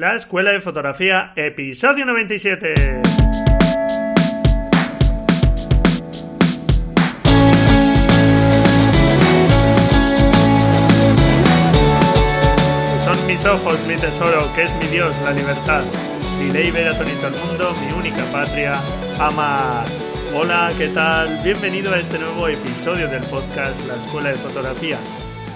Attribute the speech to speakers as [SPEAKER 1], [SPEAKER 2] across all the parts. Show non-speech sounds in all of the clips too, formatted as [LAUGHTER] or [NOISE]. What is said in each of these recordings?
[SPEAKER 1] La Escuela de Fotografía, episodio 97. Son mis ojos, mi tesoro, que es mi Dios, la libertad. Mi ley ver a todo el mundo, mi única patria, amar. Hola, ¿qué tal? Bienvenido a este nuevo episodio del podcast La Escuela de Fotografía.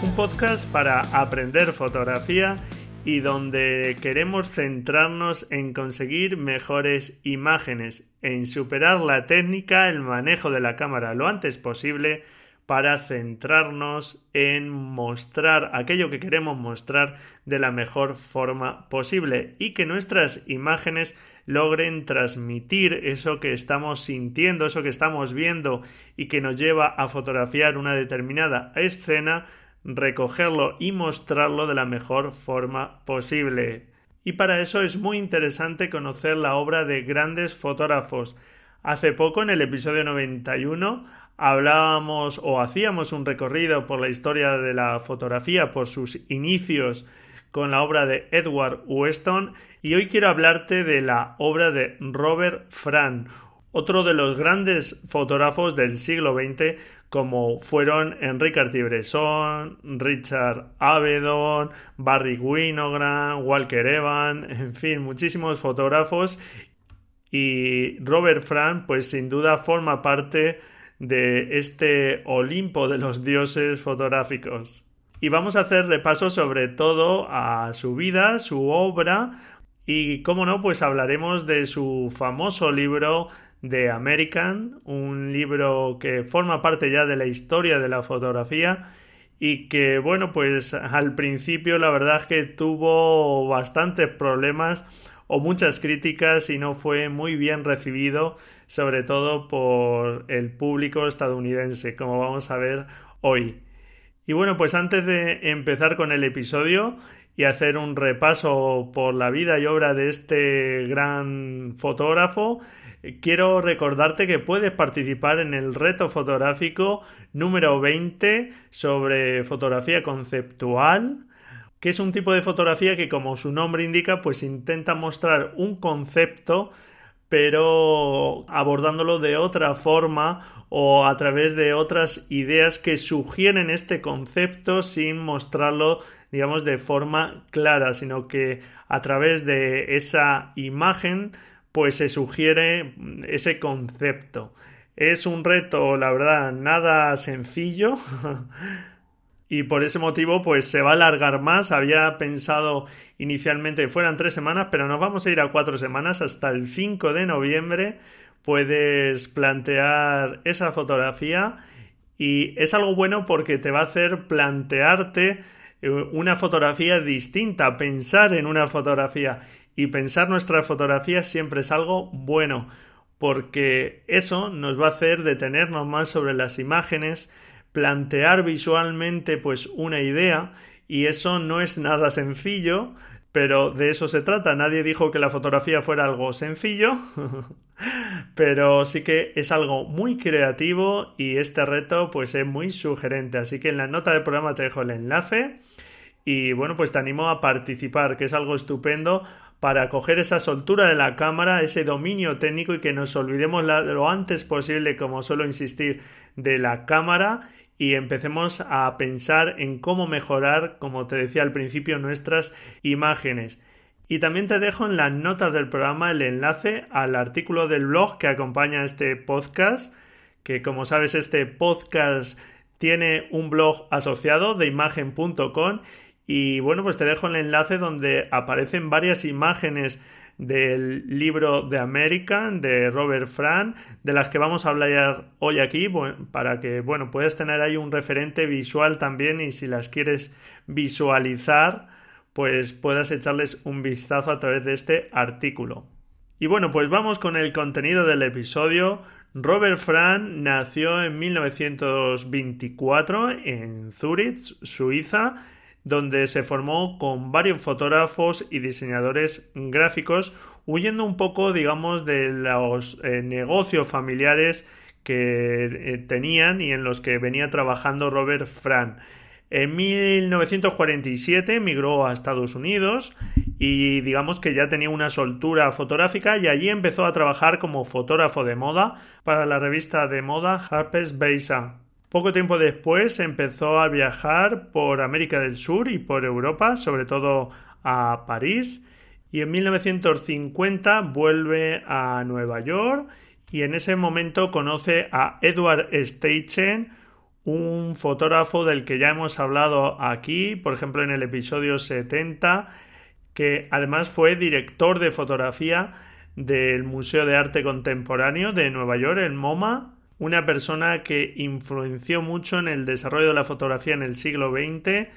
[SPEAKER 1] Un podcast para aprender fotografía y donde queremos centrarnos en conseguir mejores imágenes, en superar la técnica, el manejo de la cámara lo antes posible para centrarnos en mostrar aquello que queremos mostrar de la mejor forma posible y que nuestras imágenes logren transmitir eso que estamos sintiendo, eso que estamos viendo y que nos lleva a fotografiar una determinada escena, recogerlo y mostrarlo de la mejor forma posible. Y para eso es muy interesante conocer la obra de grandes fotógrafos. Hace poco, en el episodio 91, hablábamos o hacíamos un recorrido por la historia de la fotografía, por sus inicios con la obra de Edward Weston y hoy quiero hablarte de la obra de Robert Fran, otro de los grandes fotógrafos del siglo XX como fueron Enrique Artibresson, Richard Avedon, Barry Winogrand, Walker Evan, en fin, muchísimos fotógrafos y Robert Fran pues sin duda forma parte de este Olimpo de los dioses fotográficos. Y vamos a hacer repaso sobre todo a su vida, su obra y, como no, pues hablaremos de su famoso libro The American, un libro que forma parte ya de la historia de la fotografía y que, bueno, pues al principio la verdad es que tuvo bastantes problemas o muchas críticas y no fue muy bien recibido, sobre todo por el público estadounidense, como vamos a ver hoy. Y bueno, pues antes de empezar con el episodio y hacer un repaso por la vida y obra de este gran fotógrafo, quiero recordarte que puedes participar en el reto fotográfico número 20 sobre fotografía conceptual que es un tipo de fotografía que como su nombre indica pues intenta mostrar un concepto pero abordándolo de otra forma o a través de otras ideas que sugieren este concepto sin mostrarlo digamos de forma clara sino que a través de esa imagen pues se sugiere ese concepto es un reto la verdad nada sencillo [LAUGHS] y por ese motivo pues se va a alargar más. Había pensado inicialmente que fueran tres semanas, pero nos vamos a ir a cuatro semanas hasta el 5 de noviembre. Puedes plantear esa fotografía y es algo bueno porque te va a hacer plantearte una fotografía distinta, pensar en una fotografía y pensar nuestra fotografía siempre es algo bueno porque eso nos va a hacer detenernos más sobre las imágenes, plantear visualmente pues una idea y eso no es nada sencillo, pero de eso se trata. Nadie dijo que la fotografía fuera algo sencillo, [LAUGHS] pero sí que es algo muy creativo y este reto pues es muy sugerente. Así que en la nota del programa te dejo el enlace y bueno pues te animo a participar, que es algo estupendo para coger esa soltura de la cámara, ese dominio técnico y que nos olvidemos lo antes posible, como suelo insistir, de la cámara y empecemos a pensar en cómo mejorar, como te decía al principio, nuestras imágenes. Y también te dejo en las notas del programa el enlace al artículo del blog que acompaña este podcast, que como sabes este podcast tiene un blog asociado de imagen.com y bueno pues te dejo el enlace donde aparecen varias imágenes del libro de American de Robert Fran, de las que vamos a hablar hoy aquí, para que bueno, puedas tener ahí un referente visual también y si las quieres visualizar, pues puedas echarles un vistazo a través de este artículo. Y bueno, pues vamos con el contenido del episodio. Robert Fran nació en 1924 en Zurich, Suiza, donde se formó con varios fotógrafos y diseñadores gráficos, huyendo un poco, digamos, de los eh, negocios familiares que eh, tenían y en los que venía trabajando Robert Fran. En 1947 emigró a Estados Unidos y digamos que ya tenía una soltura fotográfica y allí empezó a trabajar como fotógrafo de moda para la revista de moda Harper's Bazaar. Poco tiempo después empezó a viajar por América del Sur y por Europa, sobre todo a París, y en 1950 vuelve a Nueva York y en ese momento conoce a Edward Steichen, un fotógrafo del que ya hemos hablado aquí, por ejemplo en el episodio 70, que además fue director de fotografía del Museo de Arte Contemporáneo de Nueva York, el MoMA, una persona que influenció mucho en el desarrollo de la fotografía en el siglo XX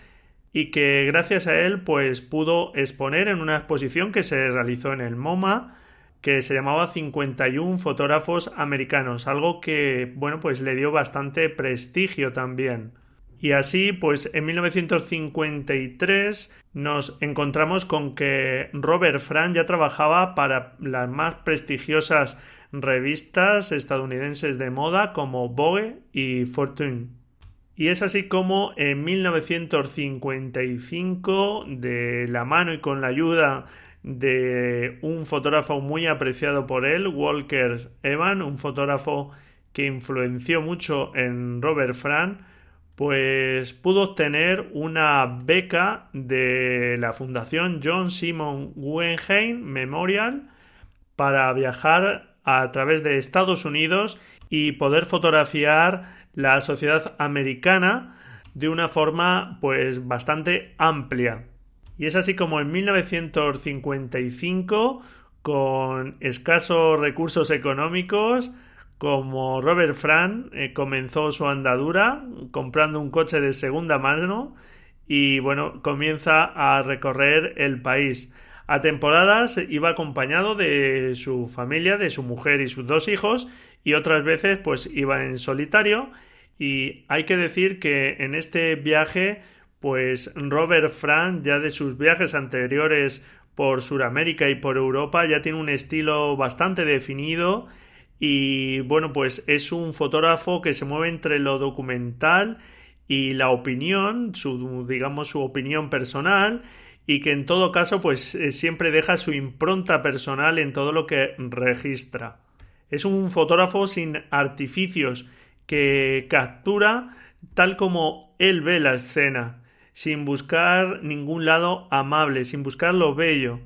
[SPEAKER 1] y que gracias a él pues pudo exponer en una exposición que se realizó en el MoMA que se llamaba 51 fotógrafos americanos, algo que bueno pues le dio bastante prestigio también. Y así, pues en 1953 nos encontramos con que Robert Frank ya trabajaba para las más prestigiosas revistas estadounidenses de moda como Vogue y Fortune. Y es así como en 1955, de la mano y con la ayuda de un fotógrafo muy apreciado por él, Walker Evan, un fotógrafo que influenció mucho en Robert Frank, pues pudo obtener una beca de la Fundación John Simon Guggenheim Memorial para viajar a través de Estados Unidos y poder fotografiar la sociedad americana de una forma pues bastante amplia. Y es así como en 1955 con escasos recursos económicos como Robert Frank eh, comenzó su andadura comprando un coche de segunda mano y bueno, comienza a recorrer el país. A temporadas iba acompañado de su familia, de su mujer y sus dos hijos y otras veces pues iba en solitario. Y hay que decir que en este viaje pues Robert Frank ya de sus viajes anteriores por Sudamérica y por Europa ya tiene un estilo bastante definido. Y bueno, pues es un fotógrafo que se mueve entre lo documental y la opinión, su, digamos su opinión personal y que en todo caso pues eh, siempre deja su impronta personal en todo lo que registra. Es un fotógrafo sin artificios que captura tal como él ve la escena, sin buscar ningún lado amable, sin buscar lo bello.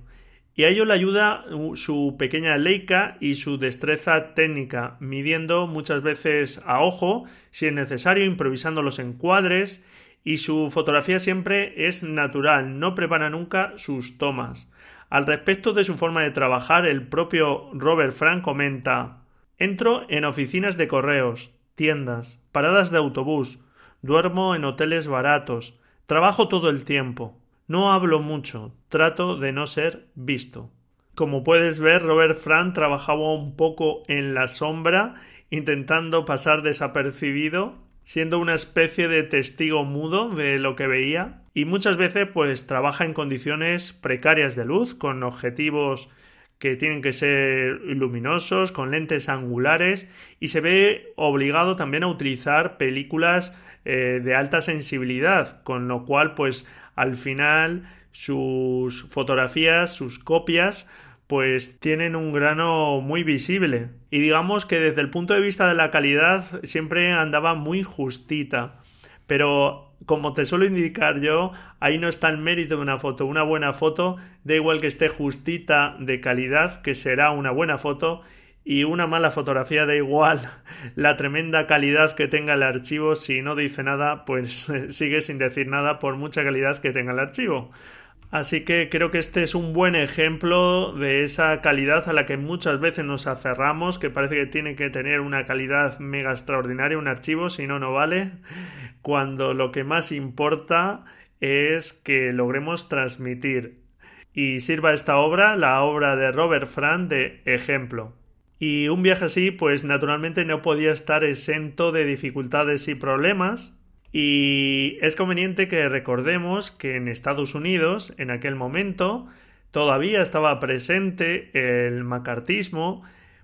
[SPEAKER 1] Y a ello le ayuda su pequeña Leica y su destreza técnica, midiendo muchas veces a ojo, si es necesario, improvisando los encuadres, y su fotografía siempre es natural, no prepara nunca sus tomas. Al respecto de su forma de trabajar, el propio Robert Frank comenta Entro en oficinas de correos, tiendas, paradas de autobús, duermo en hoteles baratos, trabajo todo el tiempo. No hablo mucho, trato de no ser visto. Como puedes ver, Robert Frank trabajaba un poco en la sombra, intentando pasar desapercibido, siendo una especie de testigo mudo de lo que veía, y muchas veces pues trabaja en condiciones precarias de luz, con objetivos que tienen que ser luminosos, con lentes angulares, y se ve obligado también a utilizar películas eh, de alta sensibilidad, con lo cual pues al final sus fotografías, sus copias, pues tienen un grano muy visible. Y digamos que desde el punto de vista de la calidad siempre andaba muy justita. Pero como te suelo indicar yo, ahí no está el mérito de una foto. Una buena foto, da igual que esté justita de calidad, que será una buena foto y una mala fotografía da igual [LAUGHS] la tremenda calidad que tenga el archivo, si no dice nada, pues [LAUGHS] sigue sin decir nada por mucha calidad que tenga el archivo. Así que creo que este es un buen ejemplo de esa calidad a la que muchas veces nos aferramos, que parece que tiene que tener una calidad mega extraordinaria un archivo, si no, no vale, cuando lo que más importa es que logremos transmitir. Y sirva esta obra, la obra de Robert Frank, de ejemplo. Y un viaje así, pues naturalmente no podía estar exento de dificultades y problemas. Y es conveniente que recordemos que en Estados Unidos, en aquel momento, todavía estaba presente el macartismo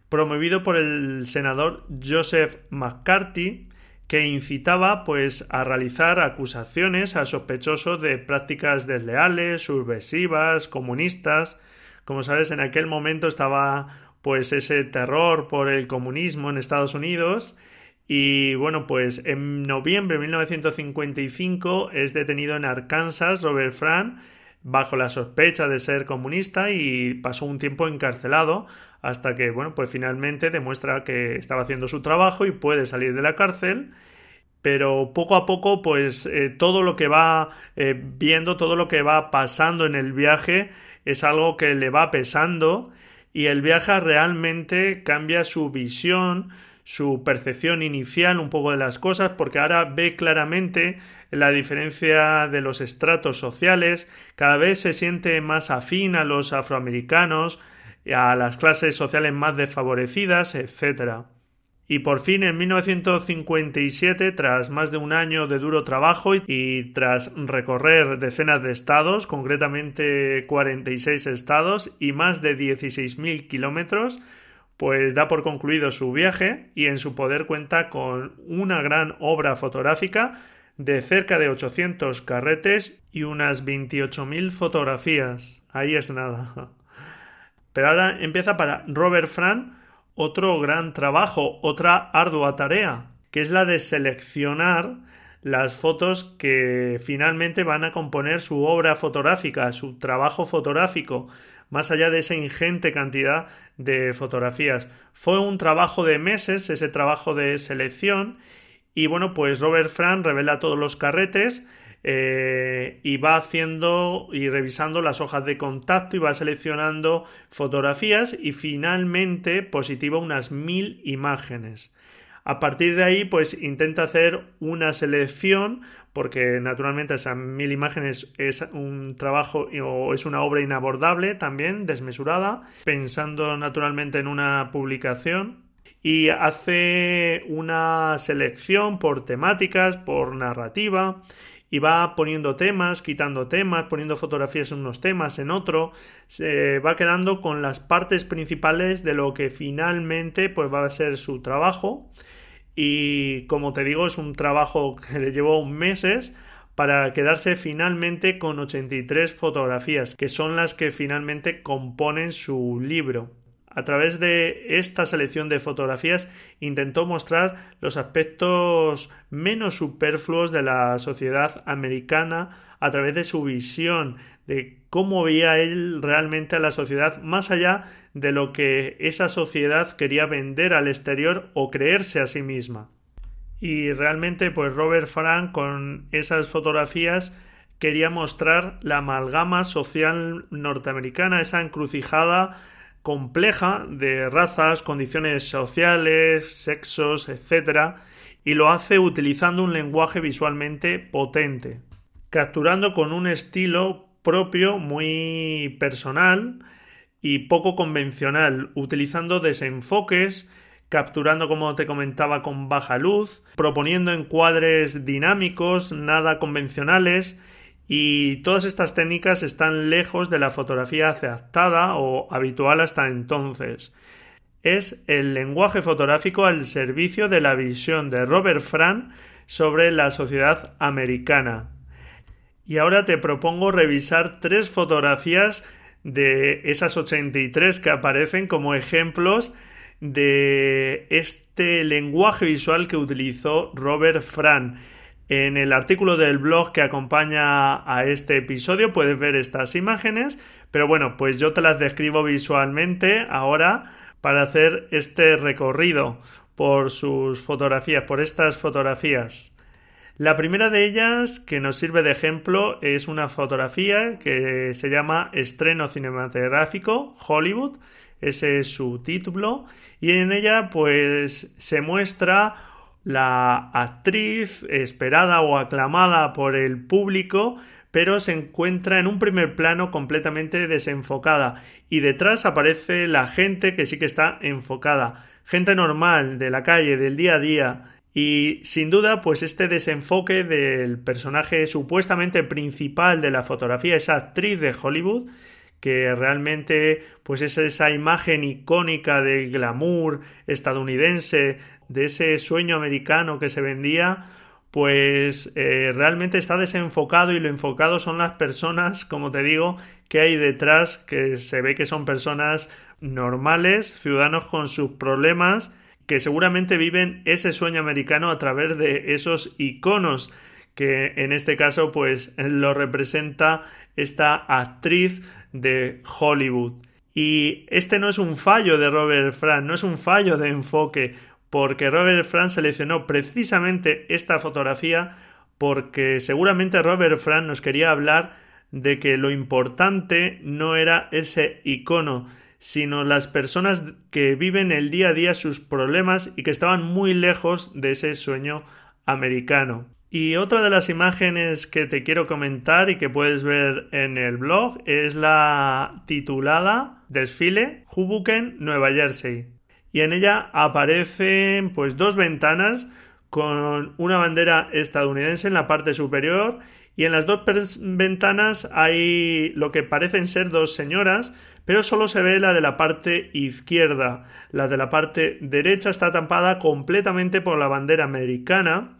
[SPEAKER 1] promovido por el senador Joseph McCarthy, que incitaba pues a realizar acusaciones a sospechosos de prácticas desleales, subversivas, comunistas. Como sabes, en aquel momento estaba pues ese terror por el comunismo en Estados Unidos y bueno, pues en noviembre de 1955 es detenido en Arkansas Robert Fran bajo la sospecha de ser comunista y pasó un tiempo encarcelado hasta que, bueno, pues finalmente demuestra que estaba haciendo su trabajo y puede salir de la cárcel. Pero poco a poco, pues eh, todo lo que va eh, viendo, todo lo que va pasando en el viaje es algo que le va pesando y el viaje realmente cambia su visión, su percepción inicial un poco de las cosas, porque ahora ve claramente la diferencia de los estratos sociales, cada vez se siente más afín a los afroamericanos, a las clases sociales más desfavorecidas, etc. Y por fin en 1957, tras más de un año de duro trabajo y tras recorrer decenas de estados, concretamente 46 estados y más de 16.000 kilómetros, pues da por concluido su viaje y en su poder cuenta con una gran obra fotográfica de cerca de 800 carretes y unas 28.000 fotografías. Ahí es nada. [LAUGHS] Pero ahora empieza para Robert Fran otro gran trabajo, otra ardua tarea, que es la de seleccionar las fotos que finalmente van a componer su obra fotográfica, su trabajo fotográfico, más allá de esa ingente cantidad de fotografías. Fue un trabajo de meses, ese trabajo de selección, y bueno, pues Robert Fran revela todos los carretes, eh, y va haciendo y revisando las hojas de contacto y va seleccionando fotografías y finalmente positiva unas mil imágenes. A partir de ahí, pues intenta hacer una selección, porque naturalmente esas mil imágenes es un trabajo o es una obra inabordable también, desmesurada, pensando naturalmente en una publicación. Y hace una selección por temáticas, por narrativa, y va poniendo temas, quitando temas, poniendo fotografías en unos temas, en otro, se va quedando con las partes principales de lo que finalmente pues va a ser su trabajo y como te digo es un trabajo que le llevó meses para quedarse finalmente con 83 fotografías que son las que finalmente componen su libro. A través de esta selección de fotografías intentó mostrar los aspectos menos superfluos de la sociedad americana a través de su visión de cómo veía él realmente a la sociedad más allá de lo que esa sociedad quería vender al exterior o creerse a sí misma. Y realmente pues Robert Frank con esas fotografías quería mostrar la amalgama social norteamericana, esa encrucijada compleja de razas, condiciones sociales, sexos, etc. y lo hace utilizando un lenguaje visualmente potente, capturando con un estilo propio muy personal y poco convencional, utilizando desenfoques, capturando como te comentaba con baja luz, proponiendo encuadres dinámicos, nada convencionales, y todas estas técnicas están lejos de la fotografía aceptada o habitual hasta entonces. Es el lenguaje fotográfico al servicio de la visión de Robert Fran sobre la sociedad americana. Y ahora te propongo revisar tres fotografías de esas 83 que aparecen como ejemplos de este lenguaje visual que utilizó Robert Fran en el artículo del blog que acompaña a este episodio puedes ver estas imágenes, pero bueno, pues yo te las describo visualmente ahora para hacer este recorrido por sus fotografías, por estas fotografías. La primera de ellas que nos sirve de ejemplo es una fotografía que se llama Estreno cinematográfico Hollywood, ese es su título, y en ella pues se muestra la actriz esperada o aclamada por el público, pero se encuentra en un primer plano completamente desenfocada. Y detrás aparece la gente que sí que está enfocada, gente normal de la calle, del día a día, y sin duda, pues este desenfoque del personaje supuestamente principal de la fotografía, esa actriz de Hollywood, que realmente pues es esa imagen icónica del glamour estadounidense de ese sueño americano que se vendía, pues eh, realmente está desenfocado y lo enfocado son las personas, como te digo, que hay detrás, que se ve que son personas normales, ciudadanos con sus problemas, que seguramente viven ese sueño americano a través de esos iconos que en este caso pues lo representa esta actriz de Hollywood. Y este no es un fallo de Robert Frank, no es un fallo de enfoque, porque Robert Frank seleccionó precisamente esta fotografía porque seguramente Robert Frank nos quería hablar de que lo importante no era ese icono, sino las personas que viven el día a día sus problemas y que estaban muy lejos de ese sueño americano. Y otra de las imágenes que te quiero comentar y que puedes ver en el blog es la titulada Desfile Hoboken, Nueva Jersey. Y en ella aparecen pues dos ventanas con una bandera estadounidense en la parte superior y en las dos ventanas hay lo que parecen ser dos señoras, pero solo se ve la de la parte izquierda. La de la parte derecha está tampada completamente por la bandera americana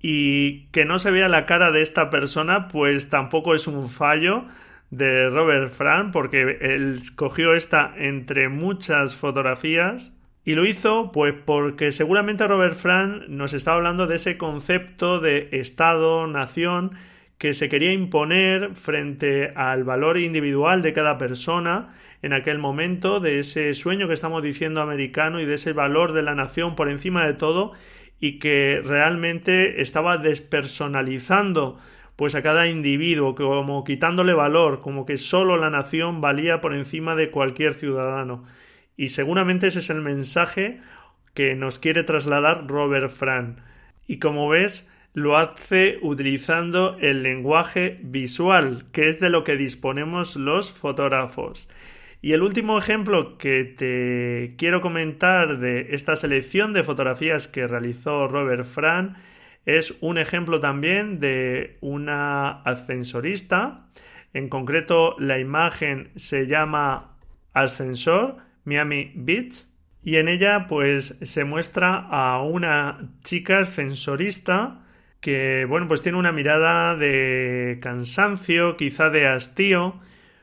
[SPEAKER 1] y que no se vea la cara de esta persona, pues tampoco es un fallo de Robert Frank, porque él cogió esta entre muchas fotografías y lo hizo pues porque seguramente Robert Frank nos estaba hablando de ese concepto de Estado, nación, que se quería imponer frente al valor individual de cada persona en aquel momento, de ese sueño que estamos diciendo americano y de ese valor de la nación por encima de todo y que realmente estaba despersonalizando pues a cada individuo, como quitándole valor, como que solo la nación valía por encima de cualquier ciudadano. Y seguramente ese es el mensaje que nos quiere trasladar Robert Fran. Y como ves, lo hace utilizando el lenguaje visual, que es de lo que disponemos los fotógrafos. Y el último ejemplo que te quiero comentar de esta selección de fotografías que realizó Robert Fran es un ejemplo también de una ascensorista. En concreto, la imagen se llama Ascensor Miami Beach y en ella pues se muestra a una chica ascensorista que bueno pues tiene una mirada de cansancio, quizá de hastío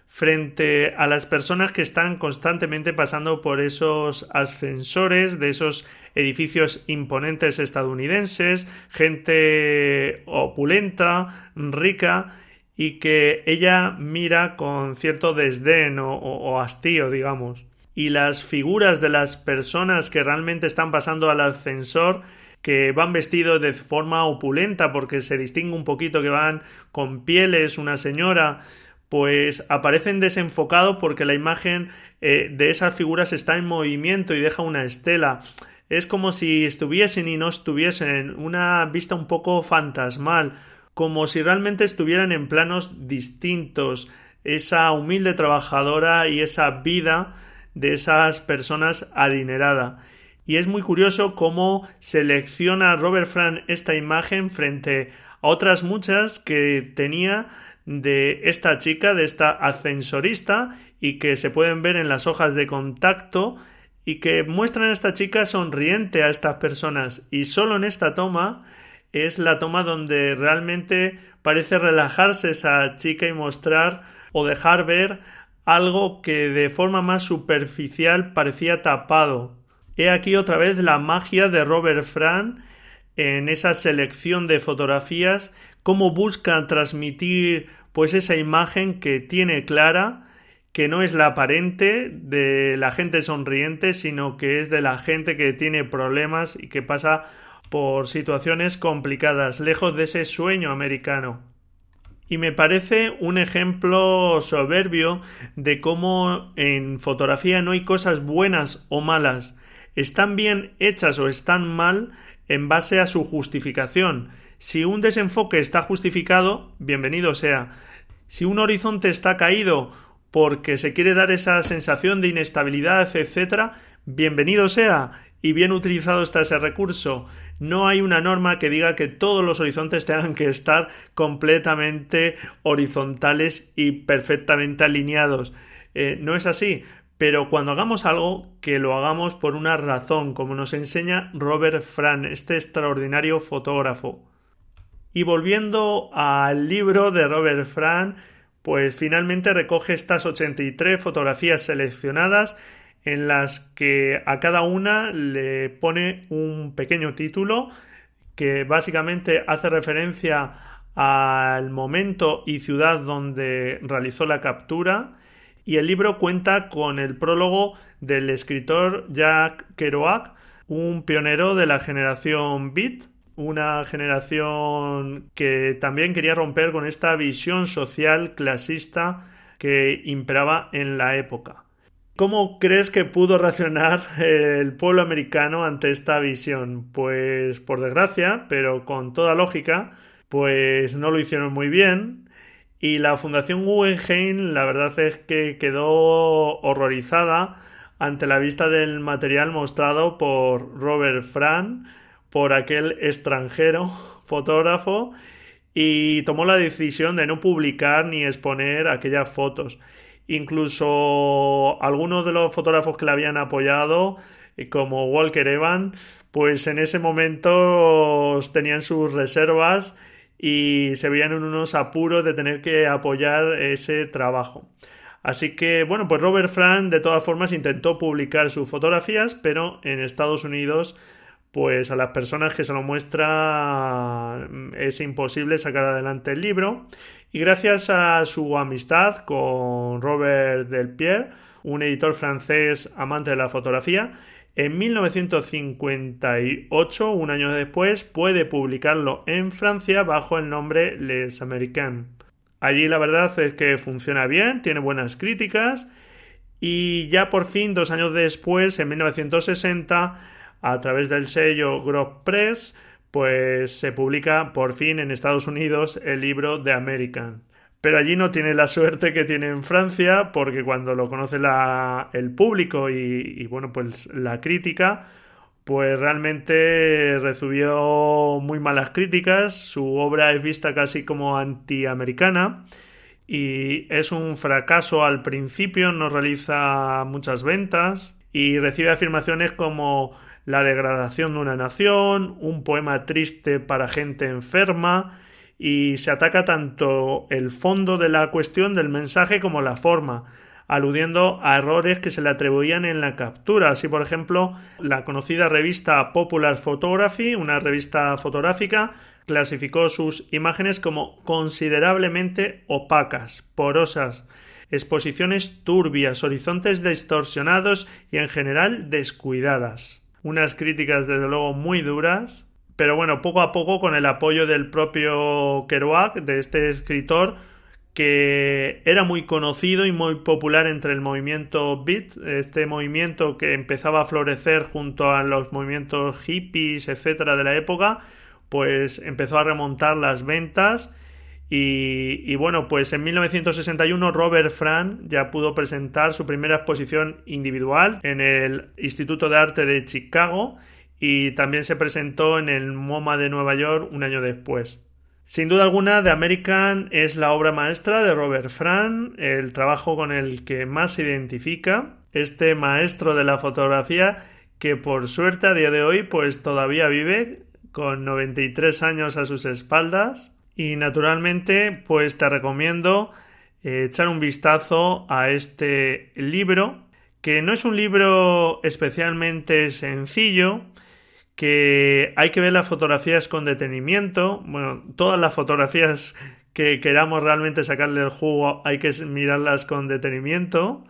[SPEAKER 1] frente a las personas que están constantemente pasando por esos ascensores de esos edificios imponentes estadounidenses, gente opulenta, rica, y que ella mira con cierto desdén o, hastío, digamos. Y las figuras de las personas que realmente están pasando al ascensor que van vestidos de forma opulenta porque se distingue un poquito que van con pieles, una señora, pues aparecen desenfocados porque la imagen eh, de esas figuras está en movimiento y deja una estela. Es como si estuviesen y no estuviesen, una vista un poco fantasmal, como si realmente estuvieran en planos distintos, esa humilde trabajadora y esa vida de esas personas adinerada. Y es muy curioso cómo selecciona Robert Fran esta imagen frente a otras muchas que tenía de esta chica, de esta ascensorista, y que se pueden ver en las hojas de contacto y que muestran a esta chica sonriente a estas personas. Y solo en esta toma es la toma donde realmente parece relajarse esa chica y mostrar o dejar ver algo que de forma más superficial parecía tapado. He aquí otra vez la magia de Robert Fran en esa selección de fotografías cómo busca transmitir pues esa imagen que tiene clara que no es la aparente de la gente sonriente, sino que es de la gente que tiene problemas y que pasa por situaciones complicadas, lejos de ese sueño americano. Y me parece un ejemplo soberbio de cómo en fotografía no hay cosas buenas o malas, están bien hechas o están mal en base a su justificación, si un desenfoque está justificado, bienvenido sea. Si un horizonte está caído porque se quiere dar esa sensación de inestabilidad, etc., bienvenido sea y bien utilizado está ese recurso. No hay una norma que diga que todos los horizontes tengan que estar completamente horizontales y perfectamente alineados. Eh, no es así, pero cuando hagamos algo, que lo hagamos por una razón, como nos enseña Robert Fran, este extraordinario fotógrafo. Y volviendo al libro de Robert Fran, pues finalmente recoge estas 83 fotografías seleccionadas en las que a cada una le pone un pequeño título que básicamente hace referencia al momento y ciudad donde realizó la captura y el libro cuenta con el prólogo del escritor Jack Kerouac, un pionero de la generación Beat, una generación que también quería romper con esta visión social clasista que imperaba en la época. ¿Cómo crees que pudo reaccionar el pueblo americano ante esta visión? Pues por desgracia, pero con toda lógica, pues no lo hicieron muy bien. Y la Fundación Guggenheim, la verdad es que quedó horrorizada ante la vista del material mostrado por Robert Fran, por aquel extranjero [LAUGHS] fotógrafo, y tomó la decisión de no publicar ni exponer aquellas fotos. Incluso algunos de los fotógrafos que le habían apoyado, eh, como Walker Evan, pues en ese momento tenían sus reservas y se veían en unos apuros de tener que apoyar ese trabajo. Así que, bueno, pues Robert Frank de todas formas intentó publicar sus fotografías, pero en Estados Unidos, pues a las personas que se lo muestra es imposible sacar adelante el libro y gracias a su amistad con Robert Delpierre, un editor francés amante de la fotografía, en 1958, un año después, puede publicarlo en Francia bajo el nombre Les Américains. Allí la verdad es que funciona bien, tiene buenas críticas y ya por fin, dos años después, en 1960, a través del sello Grob Press, pues se publica por fin en Estados Unidos el libro de American. Pero allí no tiene la suerte que tiene en Francia, porque cuando lo conoce el público y, bueno, pues la crítica, pues realmente recibió muy malas críticas. Su obra es vista casi como antiamericana y es un fracaso al principio, no realiza muchas ventas y recibe afirmaciones como la degradación de una nación, un poema triste para gente enferma, y se ataca tanto el fondo de la cuestión del mensaje como la forma, aludiendo a errores que se le atribuían en la captura. Así, por ejemplo, la conocida revista Popular Photography, una revista fotográfica, clasificó sus imágenes como considerablemente opacas, porosas, exposiciones turbias, horizontes distorsionados y en general descuidadas unas críticas desde luego muy duras, pero bueno, poco a poco con el apoyo del propio Kerouac, de este escritor, que era muy conocido y muy popular entre el movimiento beat, este movimiento que empezaba a florecer junto a los movimientos hippies, etcétera, de la época, pues empezó a remontar las ventas. Y, bueno, pues en 1961 Robert Fran ya pudo presentar su primera exposición individual en el Instituto de Arte de Chicago y también se presentó en el MoMA de Nueva York un año después. Sin duda alguna, The American es la obra maestra de Robert Fran, el trabajo con el que más se identifica, este maestro de la fotografía que por suerte a día de hoy pues todavía vive con 93 años a sus espaldas y naturalmente, pues te recomiendo eh, echar un vistazo a este libro, que no es un libro especialmente sencillo, que hay que ver las fotografías con detenimiento. Bueno, todas las fotografías que queramos realmente sacarle el jugo hay que mirarlas con detenimiento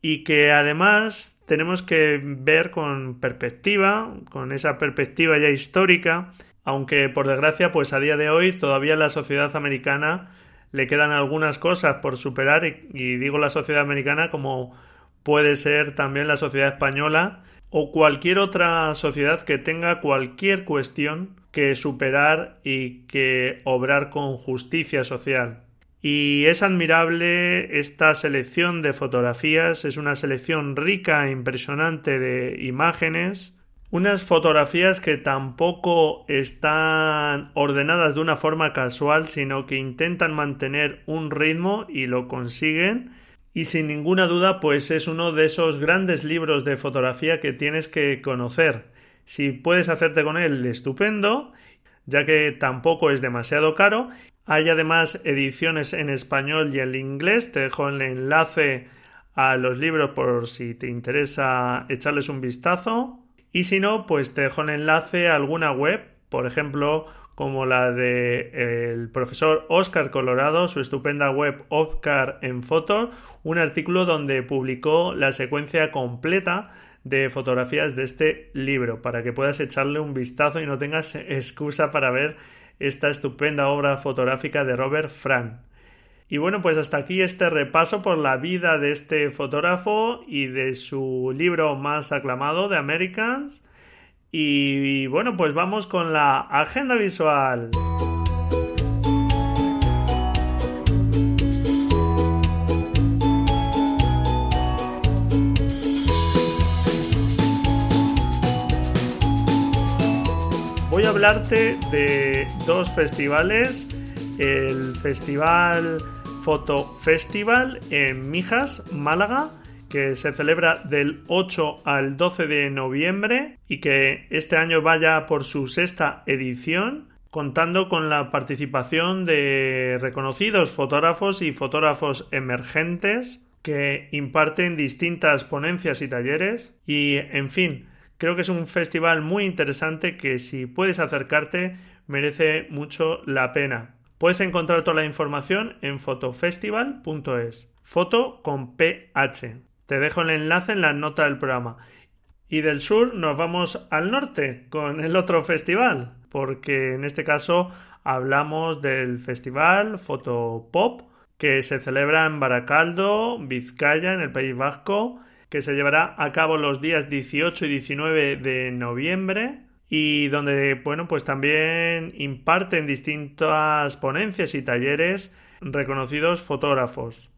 [SPEAKER 1] y que además tenemos que ver con perspectiva, con esa perspectiva ya histórica, aunque por desgracia, pues a día de hoy todavía la sociedad americana le quedan algunas cosas por superar y, digo la sociedad americana como puede ser también la sociedad española o cualquier otra sociedad que tenga cualquier cuestión que superar y que obrar con justicia social. Y es admirable esta selección de fotografías, es una selección rica e impresionante de imágenes, unas fotografías que tampoco están ordenadas de una forma casual, sino que intentan mantener un ritmo y lo consiguen. Y sin ninguna duda pues es uno de esos grandes libros de fotografía que tienes que conocer. Si puedes hacerte con él, estupendo, ya que tampoco es demasiado caro. Hay además ediciones en español y en inglés. Te dejo el enlace a los libros por si te interesa echarles un vistazo. Y si no, pues te dejo el enlace a alguna web, por ejemplo, como la de el profesor Oscar Colorado, su estupenda web Oscar en fotos, un artículo donde publicó la secuencia completa de fotografías de este libro para que puedas echarle un vistazo y no tengas excusa para ver esta estupenda obra fotográfica de Robert Frank. Y bueno, pues hasta aquí este repaso por la vida de este fotógrafo y de su libro más aclamado, The Americans. Y bueno, pues vamos con la agenda visual. Voy a hablarte de dos festivales, el Festival Foto Festival en Mijas, Málaga, que se celebra del 8 al 12 de noviembre y que este año vaya por su sexta edición, contando con la participación de reconocidos fotógrafos y fotógrafos emergentes que imparten distintas ponencias y talleres y, en fin, creo que es un festival muy interesante que si puedes acercarte merece mucho la pena. Puedes encontrar toda la información en fotofestival.es. Foto con PH. Te dejo el enlace en la nota del programa. Y del sur nos vamos al norte con el otro festival, porque en este caso hablamos del festival Fotopop que se celebra en Baracaldo, Vizcaya, en el País Vasco, que se llevará a cabo los días 18 y 19 de noviembre y donde, bueno, pues también imparten distintas ponencias y talleres reconocidos fotógrafos.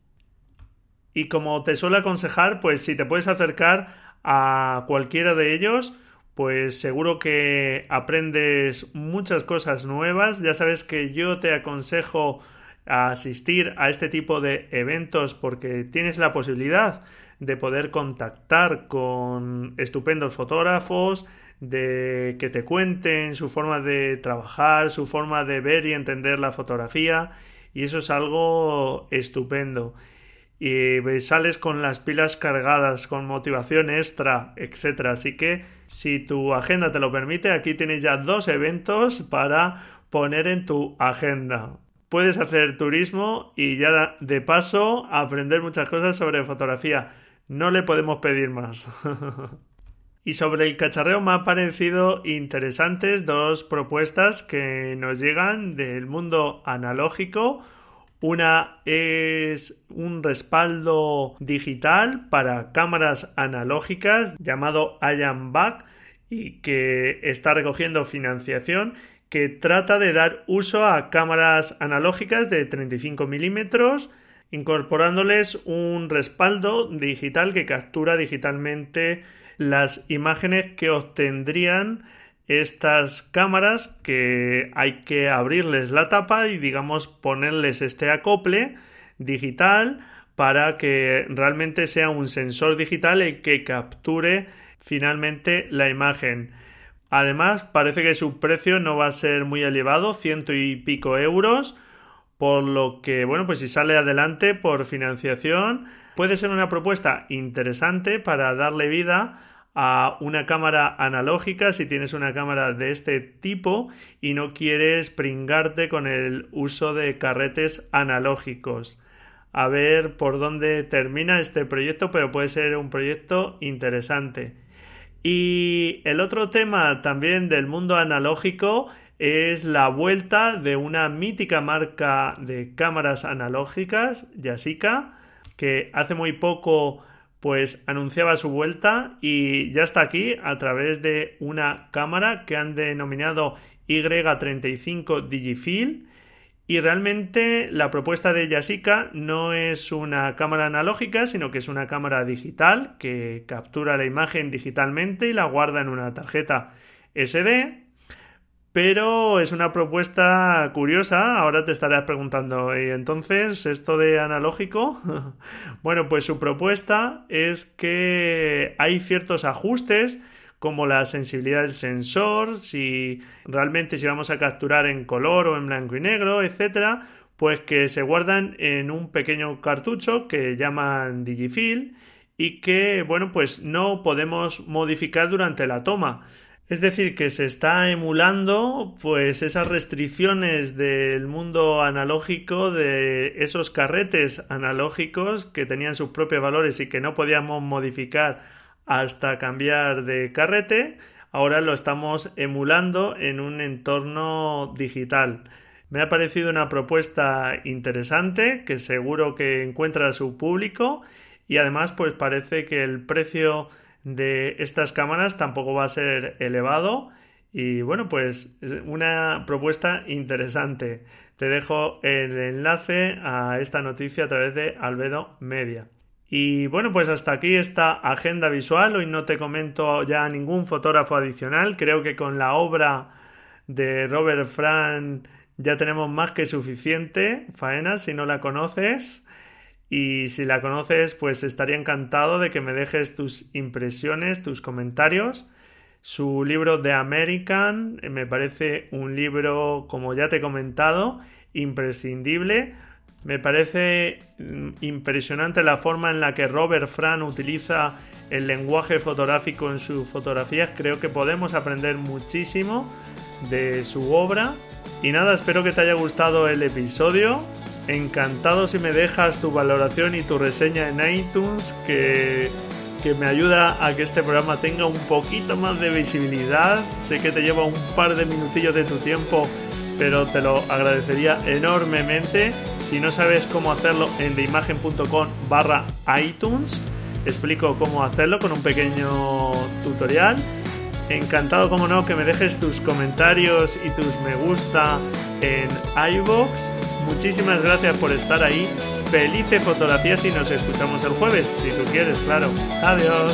[SPEAKER 1] Y como te suelo aconsejar, pues si te puedes acercar a cualquiera de ellos, pues seguro que aprendes muchas cosas nuevas. Ya sabes que yo te aconsejo asistir a este tipo de eventos porque tienes la posibilidad de poder contactar con estupendos fotógrafos, de que te cuenten su forma de trabajar, su forma de ver y entender la fotografía y eso es algo estupendo. Y sales con las pilas cargadas, con motivación extra, etc. Así que si tu agenda te lo permite, aquí tienes ya dos eventos para poner en tu agenda. Puedes hacer turismo y ya de paso aprender muchas cosas sobre fotografía. No le podemos pedir más. [LAUGHS] Y sobre el cacharreo me han parecido interesantes dos propuestas que nos llegan del mundo analógico. Una es un respaldo digital para cámaras analógicas llamado IAM Back y que está recogiendo financiación que trata de dar uso a cámaras analógicas de 35 milímetros incorporándoles un respaldo digital que captura digitalmente las imágenes que obtendrían estas cámaras que hay que abrirles la tapa y digamos ponerles este acople digital para que realmente sea un sensor digital el que capture finalmente la imagen. Además, parece que su precio no va a ser muy elevado, ciento y pico euros, por lo que, bueno, pues si sale adelante por financiación, puede ser una propuesta interesante para darle vida a una cámara analógica si tienes una cámara de este tipo y no quieres pringarte con el uso de carretes analógicos. A ver por dónde termina este proyecto, pero puede ser un proyecto interesante. Y el otro tema también del mundo analógico es la vuelta de una mítica marca de cámaras analógicas, Yasica, que hace muy poco pues anunciaba su vuelta y ya está aquí a través de una cámara que han denominado Y35 Digifil. Y realmente la propuesta de Yasica no es una cámara analógica, sino que es una cámara digital que captura la imagen digitalmente y la guarda en una tarjeta SD pero es una propuesta curiosa. Ahora te estarás preguntando, ¿y entonces esto de analógico? [LAUGHS] bueno, pues su propuesta es que hay ciertos ajustes como la sensibilidad del sensor, si realmente si vamos a capturar en color o en blanco y negro, etcétera, pues que se guardan en un pequeño cartucho que llaman Digifil y que, bueno, pues no podemos modificar durante la toma. Es decir, que se está emulando pues esas restricciones del mundo analógico, de esos carretes analógicos que tenían sus propios valores y que no podíamos modificar hasta cambiar de carrete, ahora lo estamos emulando en un entorno digital. Me ha parecido una propuesta interesante que seguro que encuentra su público y además pues parece que el precio de estas cámaras tampoco va a ser elevado y bueno pues es una propuesta interesante. Te dejo el enlace a esta noticia a través de Albedo Media. Y bueno, pues hasta aquí esta agenda visual. Hoy no te comento ya ningún fotógrafo adicional. Creo que con la obra de Robert Fran ya tenemos más que suficiente faena si no la conoces. Y si la conoces, pues estaría encantado de que me dejes tus impresiones, tus comentarios. Su libro The American me parece un libro, como ya te he comentado, imprescindible. Me parece mm, impresionante la forma en la que Robert Fran utiliza el lenguaje fotográfico en sus fotografías. Creo que podemos aprender muchísimo de su obra. Y nada, espero que te haya gustado el episodio. Encantado si me dejas tu valoración y tu reseña en iTunes, que, que me ayuda a que este programa tenga un poquito más de visibilidad. Sé que te lleva un par de minutillos de tu tiempo, pero te lo agradecería enormemente. Si no sabes cómo hacerlo, en deimagen.com barra iTunes explico cómo hacerlo con un pequeño tutorial. Encantado, como no, que me dejes tus comentarios y tus me gusta en iVoox. Muchísimas gracias por estar ahí. Felices fotografías y nos escuchamos el jueves, si tú quieres, claro. Adiós.